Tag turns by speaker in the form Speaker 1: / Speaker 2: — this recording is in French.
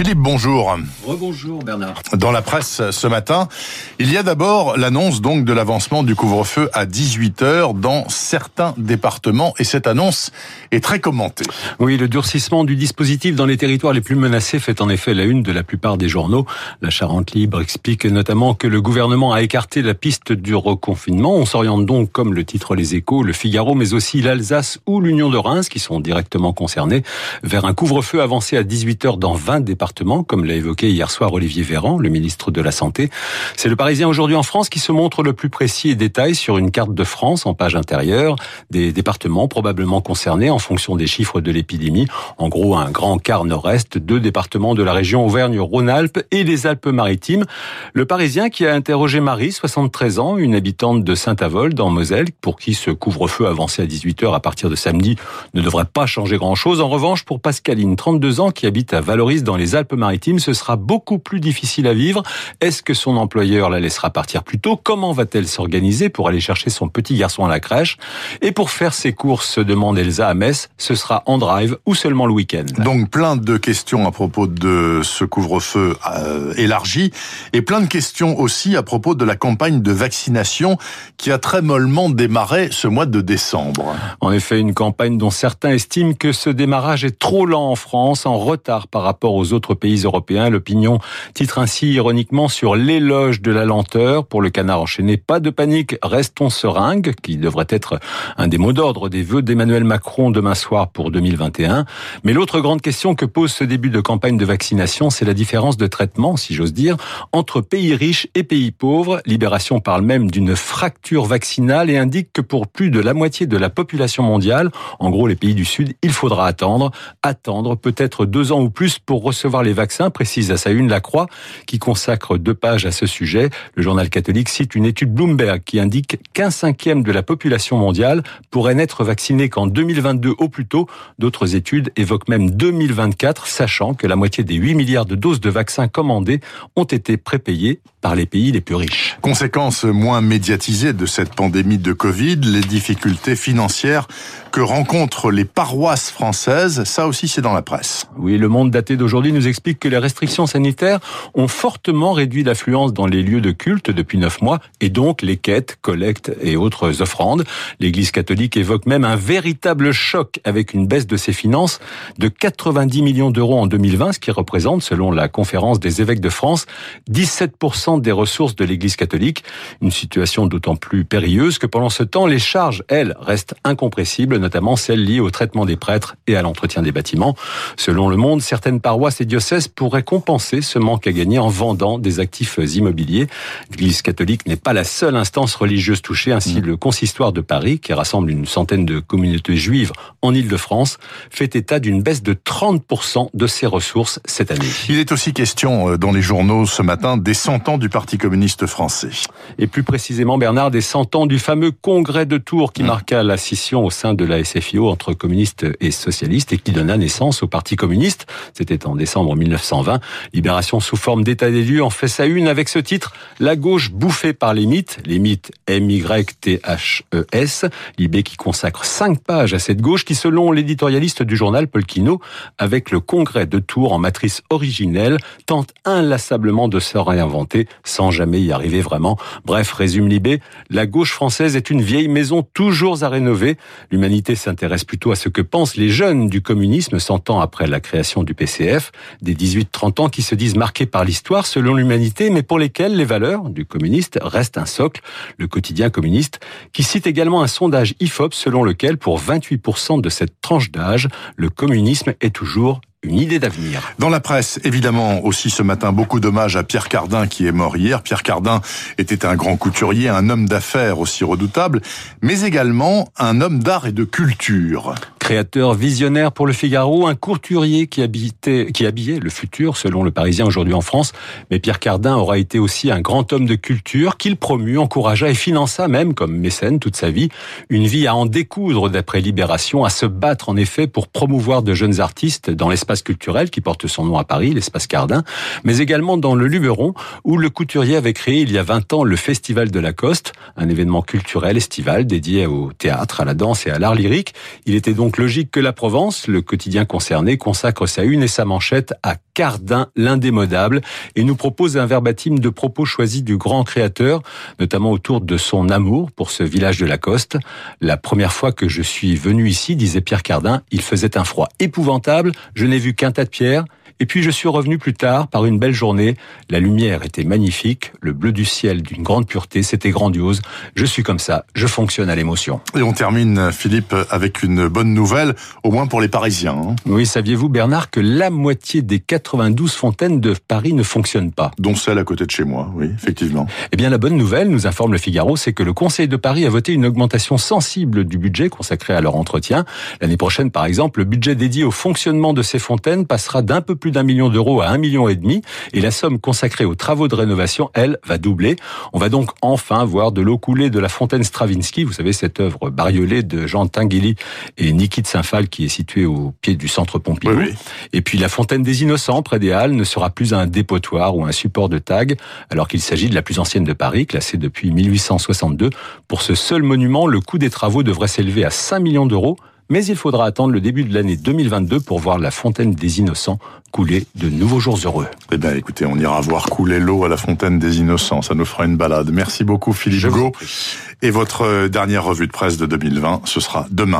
Speaker 1: Philippe, bonjour.
Speaker 2: Rebonjour Bernard.
Speaker 1: Dans la presse ce matin, il y a d'abord l'annonce donc de l'avancement du couvre-feu à 18h dans certains départements et cette annonce est très commentée.
Speaker 2: Oui, le durcissement du dispositif dans les territoires les plus menacés fait en effet la une de la plupart des journaux. La Charente Libre explique notamment que le gouvernement a écarté la piste du reconfinement. On s'oriente donc, comme le titre Les Échos, le Figaro, mais aussi l'Alsace ou l'Union de Reims qui sont directement concernés, vers un couvre-feu avancé à 18h dans 20 départements comme l'a évoqué hier soir Olivier Véran, le ministre de la Santé. C'est le Parisien aujourd'hui en France qui se montre le plus précis et détaille sur une carte de France en page intérieure des départements probablement concernés en fonction des chiffres de l'épidémie. En gros, un grand quart nord-est, deux départements de la région Auvergne-Rhône-Alpes et les Alpes-Maritimes. Le Parisien qui a interrogé Marie, 73 ans, une habitante de Saint-Avold dans Moselle, pour qui ce couvre-feu avancé à 18h à partir de samedi ne devrait pas changer grand-chose. En revanche, pour Pascaline, 32 ans, qui habite à Valoris dans les Alpes, Alpes-Maritimes, ce sera beaucoup plus difficile à vivre. Est-ce que son employeur la laissera partir plus tôt? Comment va-t-elle s'organiser pour aller chercher son petit garçon à la crèche? Et pour faire ses courses, se demande Elsa à Metz, ce sera en drive ou seulement le week-end?
Speaker 1: Donc plein de questions à propos de ce couvre-feu euh, élargi et plein de questions aussi à propos de la campagne de vaccination qui a très mollement démarré ce mois de décembre.
Speaker 2: En effet, une campagne dont certains estiment que ce démarrage est trop lent en France, en retard par rapport aux autres pays européens. L'opinion titre ainsi ironiquement sur l'éloge de la lenteur pour le canard enchaîné. Pas de panique, restons seringues, qui devrait être un des mots d'ordre des vœux d'Emmanuel Macron demain soir pour 2021. Mais l'autre grande question que pose ce début de campagne de vaccination, c'est la différence de traitement, si j'ose dire, entre pays riches et pays pauvres. Libération parle même d'une fracture vaccinale et indique que pour plus de la moitié de la population mondiale, en gros les pays du Sud, il faudra attendre, attendre peut-être deux ans ou plus pour recevoir les vaccins, précise à sa une La Croix, qui consacre deux pages à ce sujet. Le journal catholique cite une étude Bloomberg qui indique qu'un cinquième de la population mondiale pourrait n'être vacciné qu'en 2022 au plus tôt. D'autres études évoquent même 2024, sachant que la moitié des 8 milliards de doses de vaccins commandées ont été prépayées par les pays les plus riches.
Speaker 1: Conséquence moins médiatisée de cette pandémie de Covid, les difficultés financières que rencontrent les paroisses françaises, ça aussi c'est dans la presse.
Speaker 2: Oui, le monde daté d'aujourd'hui nous explique que les restrictions sanitaires ont fortement réduit l'affluence dans les lieux de culte depuis neuf mois et donc les quêtes, collectes et autres offrandes. L'Église catholique évoque même un véritable choc avec une baisse de ses finances de 90 millions d'euros en 2020, ce qui représente, selon la conférence des évêques de France, 17% des ressources de l'Église catholique. Une situation d'autant plus périlleuse que pendant ce temps, les charges, elles, restent incompressibles notamment celles liées au traitement des prêtres et à l'entretien des bâtiments. Selon Le Monde, certaines paroisses et diocèses pourraient compenser ce manque à gagner en vendant des actifs immobiliers. L'Église catholique n'est pas la seule instance religieuse touchée. Ainsi, mm. le consistoire de Paris, qui rassemble une centaine de communautés juives en Île-de-France, fait état d'une baisse de 30% de ses ressources cette année.
Speaker 1: Il est aussi question euh, dans les journaux ce matin des 100 ans du Parti communiste français.
Speaker 2: Et plus précisément, Bernard, des 100 ans du fameux congrès de Tours qui mm. marqua la scission au sein de la SFIO entre communistes et socialistes et qui donna naissance au Parti communiste. C'était en décembre 1920. Libération sous forme d'état des lieux en fait sa une avec ce titre La gauche bouffée par les mythes. Les mythes M-Y-T-H-E-S. Libé qui consacre cinq pages à cette gauche qui, selon l'éditorialiste du journal Paul Quino, avec le congrès de Tours en matrice originelle, tente inlassablement de se réinventer sans jamais y arriver vraiment. Bref, résume Libé, la gauche française est une vieille maison toujours à rénover. L'humanité s'intéresse plutôt à ce que pensent les jeunes du communisme 100 ans après la création du PCF, des 18-30 ans qui se disent marqués par l'histoire selon l'humanité, mais pour lesquels les valeurs du communiste restent un socle, le quotidien communiste, qui cite également un sondage IFOP selon lequel pour 28% de cette tranche d'âge, le communisme est toujours une idée d'avenir.
Speaker 1: Dans la presse, évidemment, aussi ce matin, beaucoup d'hommages à Pierre Cardin qui est mort hier. Pierre Cardin était un grand couturier, un homme d'affaires aussi redoutable, mais également un homme d'art et de culture.
Speaker 2: Créateur visionnaire pour le Figaro, un couturier qui, habitait, qui habillait le futur, selon le Parisien aujourd'hui en France. Mais Pierre Cardin aura été aussi un grand homme de culture qu'il promut, encouragea et finança même, comme mécène toute sa vie, une vie à en découdre d'après Libération, à se battre en effet pour promouvoir de jeunes artistes dans l'espace culturel qui porte son nom à Paris, l'espace Cardin, mais également dans le Luberon, où le couturier avait créé il y a 20 ans le Festival de la Coste, un événement culturel estival dédié au théâtre, à la danse et à l'art lyrique. Il était donc logique que la Provence, le quotidien concerné, consacre sa une et sa manchette à Cardin, l'indémodable, et nous propose un verbatim de propos choisis du grand créateur, notamment autour de son amour pour ce village de la Coste. La première fois que je suis venu ici, disait Pierre Cardin, il faisait un froid épouvantable, je n'ai vu qu'un tas de pierres, et puis je suis revenu plus tard par une belle journée. La lumière était magnifique, le bleu du ciel d'une grande pureté, c'était grandiose. Je suis comme ça, je fonctionne à l'émotion.
Speaker 1: Et on termine, Philippe, avec une bonne nouvelle, au moins pour les Parisiens. Hein.
Speaker 2: Oui, saviez-vous, Bernard, que la moitié des 92 fontaines de Paris ne fonctionnent pas?
Speaker 1: Dont celle à côté de chez moi, oui, effectivement.
Speaker 2: Eh bien, la bonne nouvelle, nous informe le Figaro, c'est que le Conseil de Paris a voté une augmentation sensible du budget consacré à leur entretien. L'année prochaine, par exemple, le budget dédié au fonctionnement de ces fontaines passera d'un peu plus d'un million d'euros à un million et demi et la somme consacrée aux travaux de rénovation, elle, va doubler. On va donc enfin voir de l'eau couler de la fontaine Stravinsky, vous savez cette œuvre bariolée de Jean Tinguely et Niki de Saint-Phal qui est située au pied du centre Pompidou. Et puis la fontaine des Innocents près des Halles ne sera plus un dépotoir ou un support de tag alors qu'il s'agit de la plus ancienne de Paris, classée depuis 1862. Pour ce seul monument, le coût des travaux devrait s'élever à 5 millions d'euros mais il faudra attendre le début de l'année 2022 pour voir la fontaine des innocents couler de nouveaux jours heureux.
Speaker 1: Eh bien, écoutez, on ira voir couler l'eau à la fontaine des innocents. Ça nous fera une balade. Merci beaucoup, Philippe Hugo. Et votre dernière revue de presse de 2020, ce sera demain.